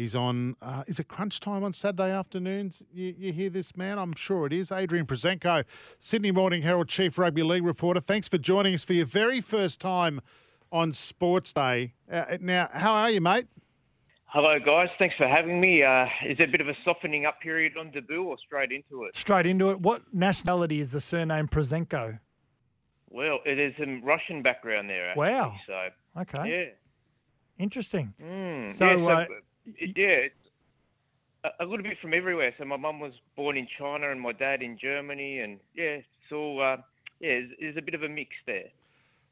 He's on, uh, is it crunch time on Saturday afternoons? You, you hear this, man? I'm sure it is. Adrian Proszenko, Sydney Morning Herald Chief Rugby League reporter. Thanks for joining us for your very first time on Sports Day. Uh, now, how are you, mate? Hello, guys. Thanks for having me. Uh, is there a bit of a softening up period on debut or straight into it? Straight into it. What nationality is the surname Proszenko? Well, it is some Russian background there. Actually, Wow. So, Okay. yeah. Interesting. Mm, So, yeah, so, uh, it- yeah, a, a little bit from everywhere. So my mum was born in China and my dad in Germany, and yeah, so uh, yeah, there's, there's a bit of a mix there.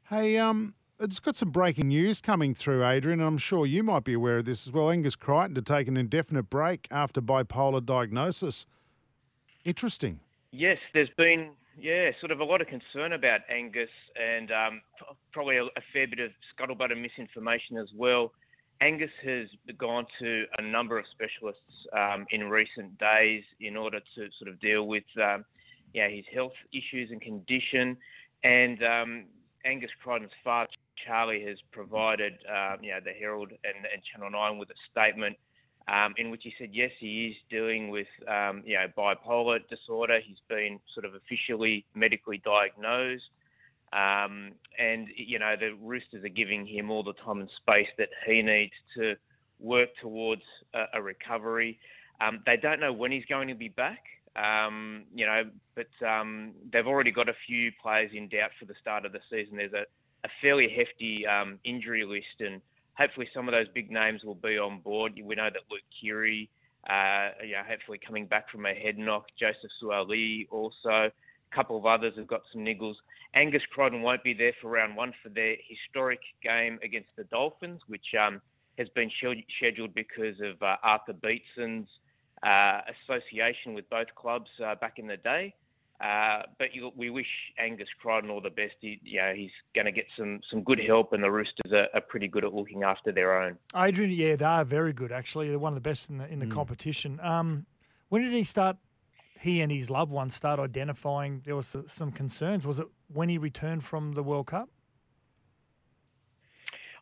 Hey, um, it's got some breaking news coming through, Adrian, and I'm sure you might be aware of this as well. Angus Crichton to take an indefinite break after bipolar diagnosis. Interesting. Yes, there's been yeah, sort of a lot of concern about Angus, and um, probably a, a fair bit of scuttlebutt and misinformation as well. Angus has gone to a number of specialists um, in recent days in order to sort of deal with um, yeah his health issues and condition, and um, Angus Crichton's father Charlie has provided um, you know the Herald and, and Channel Nine with a statement um, in which he said yes, he is dealing with um, you know bipolar disorder. He's been sort of officially medically diagnosed, um, and you know the Roosters are giving him all the time and space that he needs to work towards a, a recovery. Um, they don't know when he's going to be back. Um, you know, but um, they've already got a few players in doubt for the start of the season. There's a, a fairly hefty um, injury list, and hopefully some of those big names will be on board. We know that Luke Keary, uh, you know, hopefully coming back from a head knock. Joseph Suaalii also. A couple of others have got some niggles. Angus Crichton won't be there for round one for their historic game against the Dolphins, which um, has been scheduled- because of uh, Arthur Beetson's uh, association with both clubs uh, back in the day. Uh, but you, we wish Angus Crichton all the best. He, you know, he's going to get some, some good help, and the Roosters are, are pretty good at looking after their own. Adrian, yeah, they are very good actually. They're one of the best in the in the competition. Um, when did he start? He and his loved ones start identifying there was some concerns. Was it when he returned from the World Cup?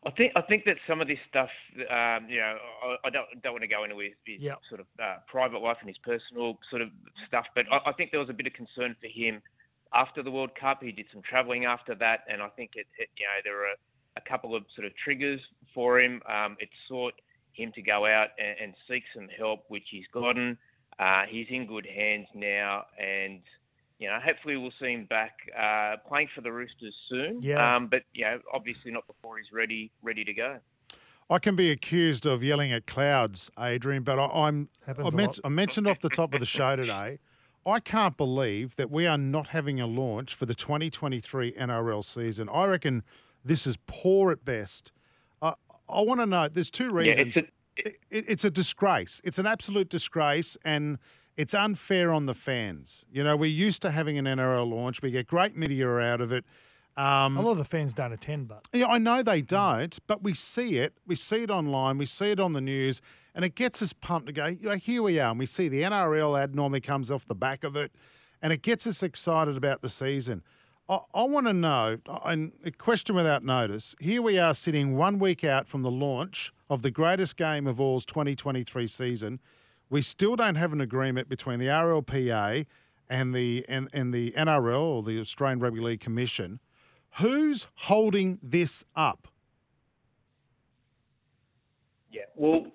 I think I think that some of this stuff, um, you know, I, I don't don't want to go into his, his Yep. sort of uh, private life and his personal sort of stuff, but I, I think there was a bit of concern for him after the World Cup. He did some travelling after that, and I think it, it you know there were a, a couple of sort of triggers for him. Um, it sought him to go out and, and seek some help, which he's gotten. Uh, he's in good hands now, and you know, hopefully we'll see him back uh, playing for the Roosters soon. Yeah. Um, but you know, obviously not before he's ready ready to go. I can be accused of yelling at clouds, Adrian, but I, I'm. Happens I, a men- I mentioned off the top of the show today. I can't believe that we are not having a launch for the 2023 NRL season. I reckon this is poor at best. Uh, I want to know. There's two Yeah, reasons. it's a, it, it's a disgrace. It's an absolute disgrace, and it's unfair on the fans. You know, we're used to having an NRL launch. We get great media out of it. Um, A lot of the fans don't attend, but yeah, I know they don't, but we see it. We see it online. We see it on the news, and it gets us pumped to go. You know, here we are, and we see the NRL ad normally comes off the back of it, and it gets us excited about the season. I, I want to know, uh, and a question without notice. Here we are, sitting one week out from the launch of the greatest game of all's 2023 season. We still don't have an agreement between the RLPA and the and, and the NRL or the Australian Rugby League Commission. Who's holding this up? yeah. Well,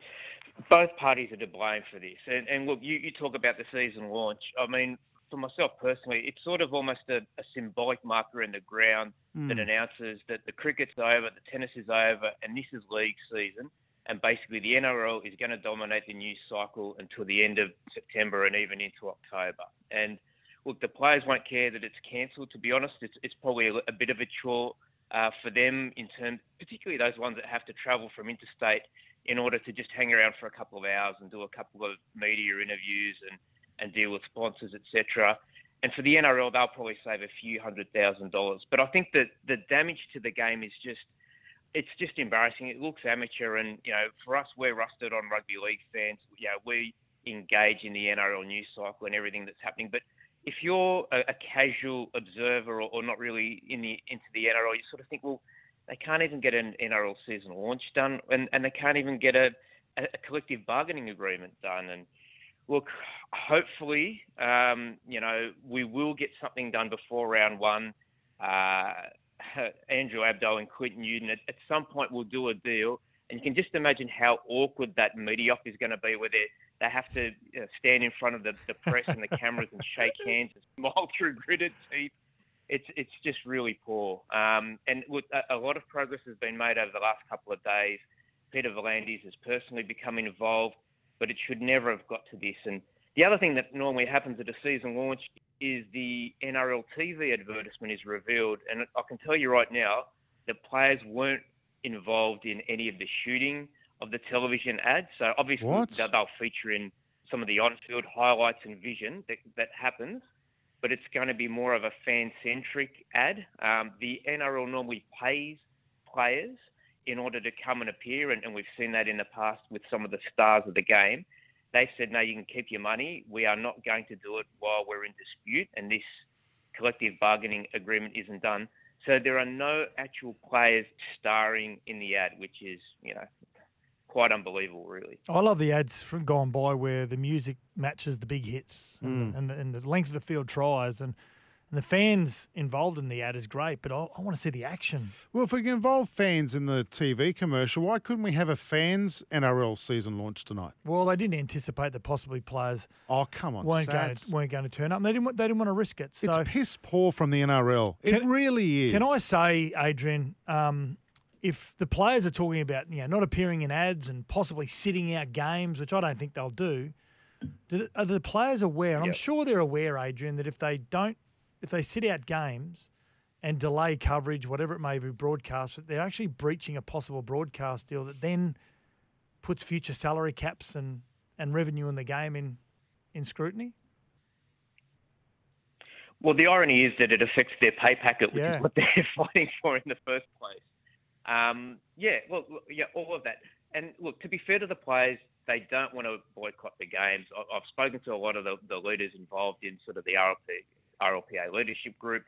both parties are to blame for this. And, and look, you, you talk about the season launch. I mean, for myself personally, it's sort of almost a, a symbolic marker in the ground that announces that the cricket's over, the tennis is over, and this is league season. And basically, the NRL is going to dominate the news cycle until the end of September and even into October. And look, the players won't care that it's cancelled. To be honest, it's it's probably a, a bit of a chore uh, for them in terms, particularly those ones that have to travel from interstate in order to just hang around for a couple of hours and do a couple of media interviews and, and deal with sponsors, etc. And for the NRL, they'll probably save a few hundred thousand dollars. But I think that the damage to the game is just it's just embarrassing. It looks amateur, and you know, for us, we're rusted on rugby league fans. Know, we engage in the NRL news cycle and everything that's happening. But if you're a, a casual observer or, or, not really in the into the NRL, you sort of think, well, they can't even get an NRL season launch done, and, and they can't even get a, a collective bargaining agreement done. And look, hopefully, um, you know, we will get something done before round one. Uh, Andrew Abdo and Quinton Newton, at, at some point we'll do a deal. And you can just imagine how awkward that media op is going to be, where they they have to you know, stand in front of the, the press and the cameras and shake hands and smile through gritted teeth. It's it's just really poor. Um, and look, a, a, lot of progress has been made over the last couple of days. Peter V'landys has personally become involved, but it should never have got to this. And the other thing that normally happens at a season launch is the NRL TV advertisement is revealed, and I can tell you right now, the players weren't involved in any of the shooting of the television ad. So obviously what? they'll feature in some of the on-field highlights and vision that, that happens, but it's going to be more of a fan-centric ad. Um, the NRL normally pays players in order to come and appear, and, and we've seen that in the past with some of the stars of the game. They said, no, you can keep your money. We are not going to do it while we're in dispute, and this collective bargaining agreement isn't done. So there are no actual players starring in the ad, which is, you know, quite unbelievable, really. I love the ads from gone by where the music matches the big hits and, Mm. and, and the length of the field tries and and the fans involved in the ad is great, but I, I want to see the action. Well, if we can involve fans in the TV commercial, why couldn't we have a fans NRL season launch tonight? Well, they didn't anticipate that possibly players Oh, come on, weren't going to, weren't going to turn up. They didn't want, they didn't want to risk it. So It's piss poor from the NRL. it Can- really is. Can I say, Adrian, um, if the players are talking about you know not appearing in ads and possibly sitting out games, which I don't think they'll do, do are the players aware? And I'm sure they're aware, Adrian, that if they don't, if they sit out games and delay coverage, whatever it may be, broadcast, they're actually breaching a possible broadcast deal that then puts future salary caps and, and revenue in the game in in scrutiny. Well, the irony is that it affects their pay packet, which Yeah. is what they're fighting for in the first place. Um, yeah, well, yeah, all of that. And look, to be fair to the players, they don't want to boycott the games. I've spoken to a lot of the, the leaders involved in sort of the RLP, RLPA leadership group.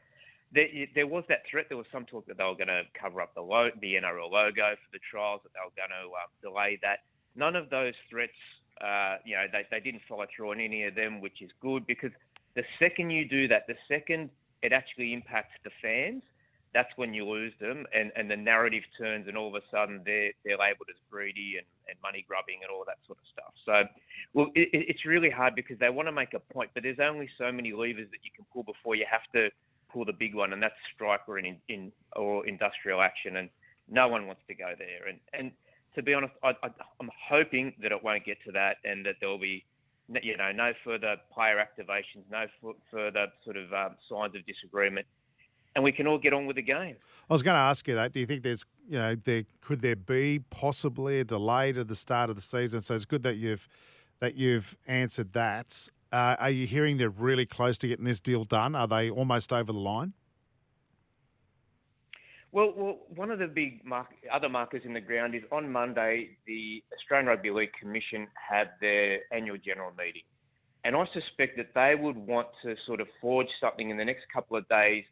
There, there was that threat. There was some talk that they were going to cover up the lo- the NRL logo for the trials, that they were going to uh, delay that. None of those threats, uh, you know, they, they didn't follow through on any of them, which is good because the second you do that, the second it actually impacts the fans, that's when you lose them and, and the narrative turns and all of a sudden they're, they're labelled as greedy and, and money grubbing and all that sort of stuff. So, well, it, it- it's really hard because they want to make a point, but there's only so many levers that you can pull before you have to pull the big one, and that's strike or in, in or industrial action, and no one wants to go there. And and to be honest, I, I, I'm hoping that it won't get to that, and that there'll be you know no further player activations, no f- further sort of um, signs of disagreement, and we can all get on with the game. I was going to ask you that. Do you think there's, you know, there could there be possibly a delay to the start of the season? So it's good that you've that you've answered that. Uh, are you hearing they're really close to getting this deal done? Are they almost over the line? Well, well, one of the big mark- other markers in the ground is on Monday, the Australian Rugby League Commission had their annual general meeting. And I suspect that they would want to sort of forge something in the next couple of days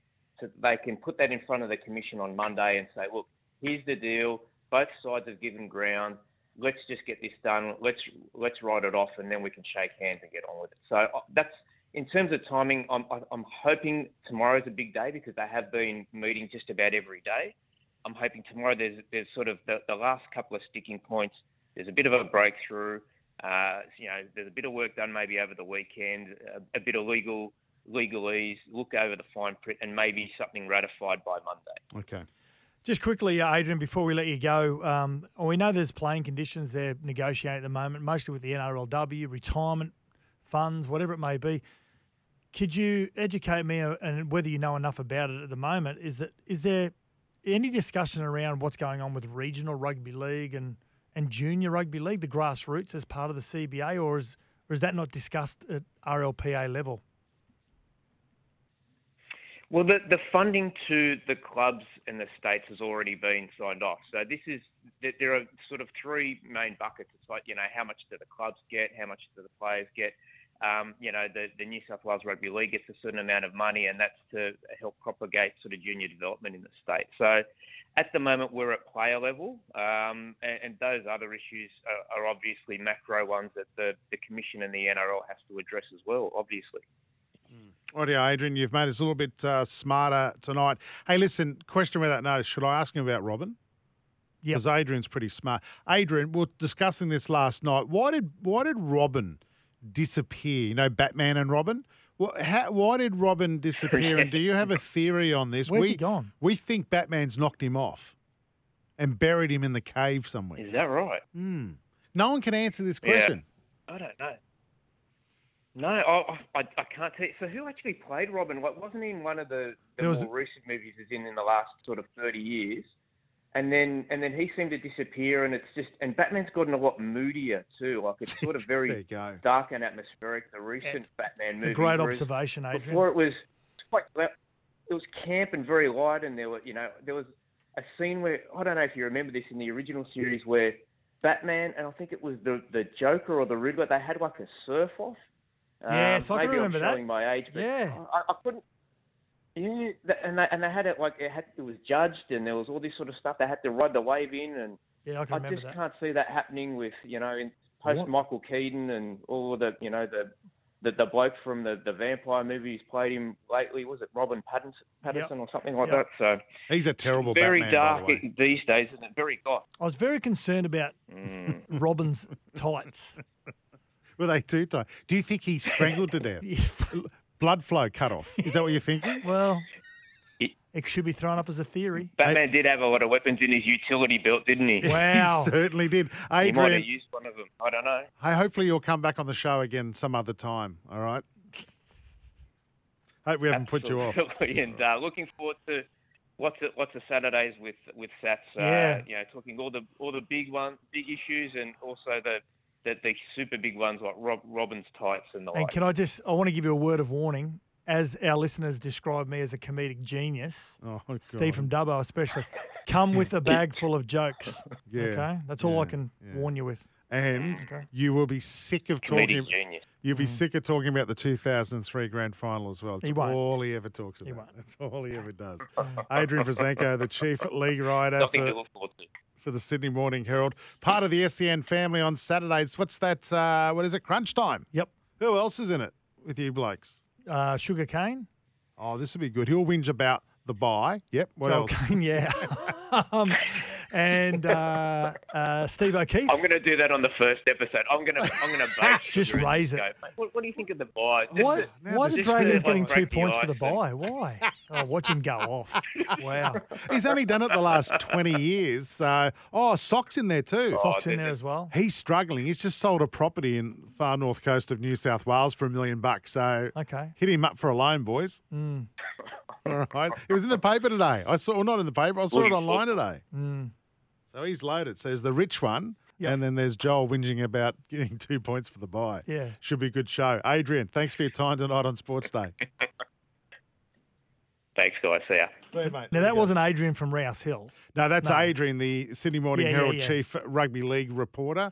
that they can put that in front of the Commission on Monday and say, look, here's the deal. Both sides have given ground. Let's just get this done. Let's let's write it off, and then we can shake hands and get on with it. So uh, that's in terms of timing. I'm I'm hoping tomorrow's a big day because they have been meeting just about every day. I'm hoping tomorrow there's there's sort of the, the last couple of sticking points. There's a bit of a breakthrough. Uh, you know, there's a bit of work done maybe over the weekend, a, a bit of legal legalese, look over the fine print, and maybe something ratified by Monday. Okay. Just quickly, uh, Adrian, before we let you go, um, we know there's playing conditions they're negotiating at the moment, mostly with the NRLW, retirement funds, whatever it may be. Could you educate me, uh, and whether you know enough about it at the moment? Is that is there any discussion around what's going on with regional rugby league and and junior rugby league, the grassroots, as part of the CBA, or is or is that not discussed at RLPA level? Well, the, the funding to the clubs in the states has already been signed off. So this is th- there are sort of three main buckets. It's like you know how much do the clubs get, how much do the players get. Um, you know the, the New South Wales Rugby League gets a certain amount of money, and that's to help propagate sort of junior development in the state. So at the moment we're at player level, um, and, and, those other issues are, are obviously macro ones that the, the commission and the NRL has to address as well. Obviously. Audio, Adrian, you've made us a little bit uh, smarter tonight. Hey, listen, question without notice. Should I ask him about Robin? Yeah. Because Adrian's pretty smart. Adrian, we are discussing this last night. Why did why did Robin disappear? You know, Batman and Robin. Well, how, why did Robin disappear? and do you have a theory on this? Where's we, he gone? We think Batman's knocked him off and buried him in the cave somewhere. Is that right? Mm. No one can answer this Yeah. question. I don't know. No, I, I, I can't tell you. So who actually played Robin? What wasn't he in one of the, the was- more recent movies as in in the last sort of thirty years? And then and then he seemed to disappear, and it's just and Batman's gotten a lot moodier too. Like it's sort of very dark and atmospheric. The recent It's- Batman It's movie. a great observation, Adrian. Before it was quite well, it was camp and very light, and there were you know there was a scene where I don't know if you remember this in the original series where Batman and I think it was the the Joker or the Riddler they had like a surf off. Yes, I can remember I'm that. showing my age, but Yeah. I, I couldn't. Yeah, th- and they, and they had it like it had it was judged, and there was all this sort of stuff. They had to ride the wave in, and yeah, I can I remember just that. can't see that happening with you know in post What? Michael Keaton and all the you know the the, the bloke from the, the vampire movies played him lately. Was it Robin Pattinson, Pattinson or something like Yep. that? So He's a terrible very Batman, by dark the way. these days, isn't it? Very goth. I was very concerned about Mm. Robin's tights. Were they too tight? Do you think he strangled to death? Blood flow cut off. Is that what you're thinking? well, He- it should be thrown up as a theory. Batman did have a lot of weapons in his utility belt, didn't he? Wow. He certainly did. He might have used one of them. I don't know. hey, hopefully you'll come back on the show again some other time. All right. Hope we haven't put you off. Absolutely. And uh, looking forward to lots of lots of Saturdays with with Sats. Uh, Yeah. You know, talking all the all the big one, big issues, and also the the, the super big ones like Rob, Robin's tights and the like. And like. can I just, I want to give you a word of warning. As our listeners describe me as a comedic genius, Oh, Steve from Dubbo especially, come with a bag full of jokes. Yeah, Okay? That's all I can yeah. warn you with. And Okay. you will be sick of Comedic talking. genius. You'll be sick of talking about the 2003 grand final as well. It's Mm. He won't. all he ever talks about. He won't. That's all he ever does. Adrian Proszenko, the chief league writer Nothing to look forward to. For the Sydney Morning Herald, part of the SEN family on Saturdays. What's that? Uh, what is it? Crunch time. Yep. Who else is in it with you blokes? Uh, Sugar cane. Oh, this will be good. He'll whinge about the bye. Yep. What Joel else? Kane, yeah. um, and uh, uh, Steve O'Keefe. I'm going to do that on the first episode. I'm going to I'm going to Just raise it. go, What, what do you think of the bye? Why, now why is Dragons like getting two points for the bye? Why? Oh, watch him go off. Wow. He's only done it the last 20 years. So, oh, Sock's in there too. Fox in there as well. He's struggling. He's just sold a property in far north coast of New South Wales for a million bucks. So Okay. hit him up for a loan, boys. Mm, All right. It was in the paper today. I saw, well, not in the paper. I saw it Looking online today. mm. So he's loaded. So there's the rich one, Yep. and then there's Joel whinging about getting two points for the bye. Yeah. Should be a good show. Adrian, thanks for your time tonight on Sports Day. Thanks, guys. See ya. See you, mate. Now, that wasn't Adrian from Rouse Hill. No, that's No. Adrian, the Sydney Morning Yeah, yeah, Herald yeah. chief rugby league reporter.